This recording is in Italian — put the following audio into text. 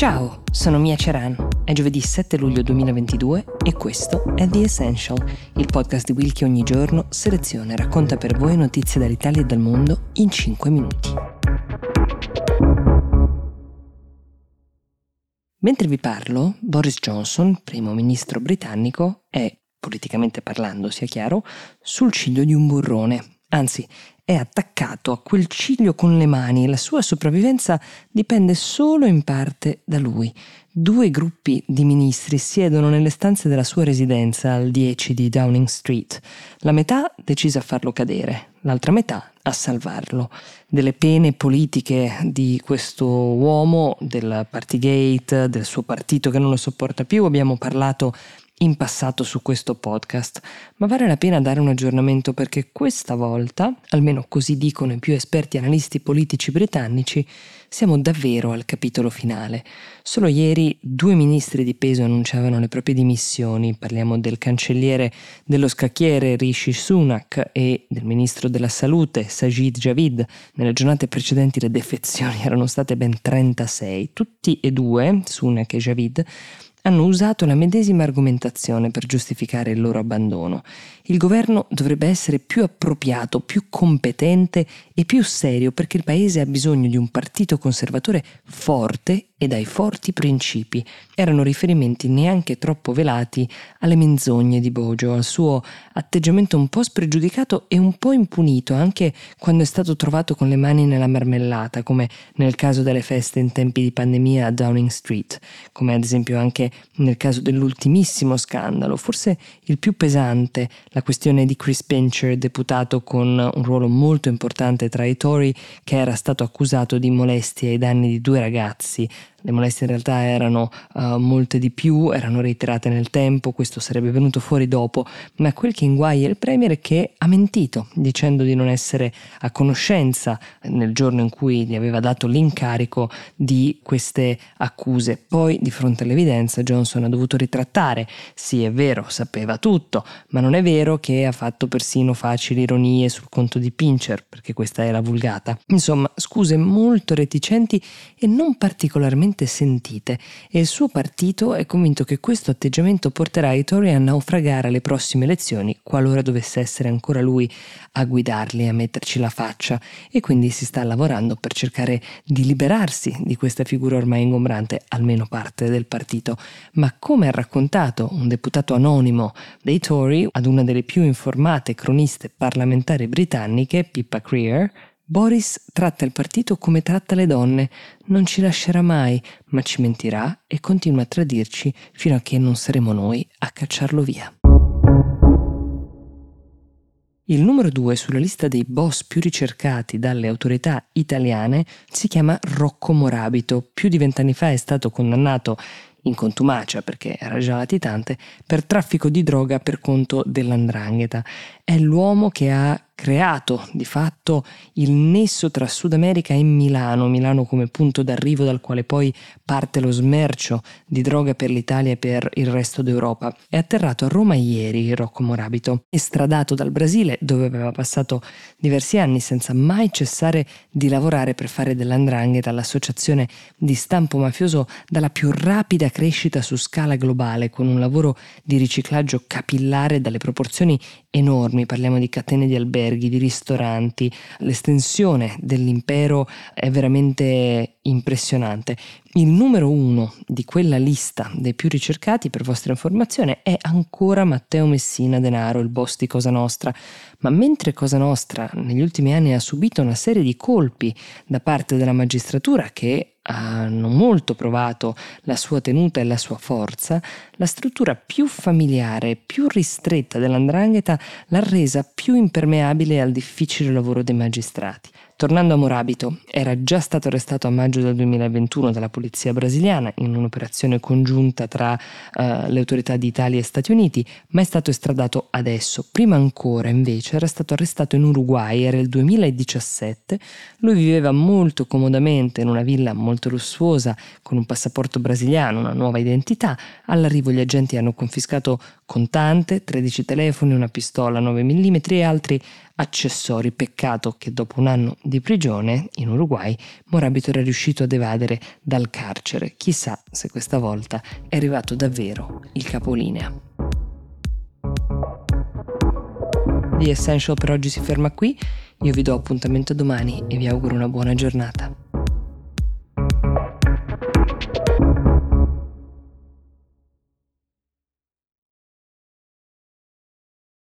Ciao, sono Mia Ceran. È giovedì 7 luglio 2022 e questo è The Essential, il podcast di Will che ogni giorno seleziona e racconta per voi notizie dall'Italia e dal mondo in 5 minuti. Mentre vi parlo, Boris Johnson, primo ministro britannico, è, politicamente parlando sia chiaro, sul ciglio di un burrone. Anzi, è attaccato a quel ciglio con le mani e la sua sopravvivenza dipende solo in parte da lui. Due gruppi di ministri siedono nelle stanze della sua residenza al 10 di Downing Street. La metà decise a farlo cadere, l'altra metà a salvarlo. Delle pene politiche di questo uomo, del Partygate, del suo partito che non lo sopporta più, abbiamo parlato in passato su questo podcast, ma vale la pena dare un aggiornamento perché questa volta, almeno così dicono i più esperti analisti politici britannici, siamo davvero al capitolo finale. Solo ieri due ministri di peso annunciavano le proprie dimissioni, parliamo del cancelliere dello scacchiere Rishi Sunak e del ministro della salute Sajid Javid. Nelle giornate precedenti le defezioni erano state ben 36, tutti e due, Sunak e Javid, hanno usato la medesima argomentazione per giustificare il loro abbandono. Il governo dovrebbe essere più appropriato, più competente e più serio perché il paese ha bisogno di un partito conservatore forte e dai forti principi. Erano riferimenti neanche troppo velati alle menzogne di Bojo, al suo atteggiamento un po' spregiudicato e un po' impunito, anche quando è stato trovato con le mani nella marmellata, come nel caso delle feste in tempi di pandemia a Downing Street, come ad esempio anche nel caso dell'ultimissimo scandalo, forse il più pesante, la questione di Chris Pincher, deputato con un ruolo molto importante tra i Tory, che era stato accusato di molestie ai danni di due ragazzi le molestie in realtà erano uh, molte di più, erano reiterate nel tempo, questo sarebbe venuto fuori dopo, ma quel che inguaia il Premier è che ha mentito, dicendo di non essere a conoscenza nel giorno in cui gli aveva dato l'incarico di queste accuse. Poi, di fronte all'evidenza, Johnson ha dovuto ritrattare. Sì, è vero, sapeva tutto, ma non è vero che ha fatto persino facili ironie sul conto di Pincher, perché questa la vulgata. Insomma, scuse molto reticenti e non particolarmente profondamente sentite e il suo partito è convinto che questo atteggiamento porterà i Tory a naufragare alle prossime elezioni qualora dovesse essere ancora lui a guidarli, a metterci la faccia e quindi si sta lavorando per cercare di liberarsi di questa figura ormai ingombrante, almeno parte del partito. Ma come ha raccontato un deputato anonimo dei Tory ad una delle più informate croniste parlamentari britanniche, Pippa Creer, Boris tratta il partito come tratta le donne, non ci lascerà mai, ma ci mentirà e continua a tradirci fino a che non saremo noi a cacciarlo via. Il numero due sulla lista dei boss più ricercati dalle autorità italiane si chiama Rocco Morabito. Più di vent'anni fa è stato condannato in contumacia perché era già latitante per traffico di droga per conto dell'andrangheta. È l'uomo che ha creato di fatto il nesso tra Sud America e Milano, Milano come punto d'arrivo dal quale poi parte lo smercio di droga per l'Italia e per il resto d'Europa. È atterrato a Roma ieri Rocco Morabito, estradato dal Brasile dove aveva passato diversi anni senza mai cessare di lavorare per fare dell'andrangheta l'associazione di stampo mafioso dalla più rapida crescita su scala globale con un lavoro di riciclaggio capillare dalle proporzioni enormi, parliamo di catene di alberghi alberghi, di ristoranti, l'estensione dell'impero è veramente impressionante. Il numero uno di quella lista dei più ricercati, per vostra informazione, è ancora Matteo Messina Denaro, il boss di Cosa Nostra. Ma mentre Cosa Nostra negli ultimi anni ha subito una serie di colpi da parte della magistratura che hanno molto provato la sua tenuta e la sua forza, la struttura più familiare e più ristretta dell'andrangheta l'ha resa più impermeabile al difficile lavoro dei magistrati. Tornando a Morabito, era già stato arrestato a maggio del 2021 dalla polizia brasiliana in un'operazione congiunta tra uh, le autorità di Italia e Stati Uniti, ma è stato estradato adesso. Prima ancora, invece, era stato arrestato in Uruguay, era il 2017. Lui viveva molto comodamente in una villa molto lussuosa, con un passaporto brasiliano, una nuova identità. All'arrivo gli agenti hanno confiscato contante, 13 telefoni, una pistola 9 mm e altri accessori. Peccato che dopo un anno di prigione in Uruguay Morabito era riuscito ad evadere dal carcere. Chissà se questa volta è arrivato davvero il capolinea. The Essential per oggi si ferma qui, io vi do appuntamento domani e vi auguro una buona giornata.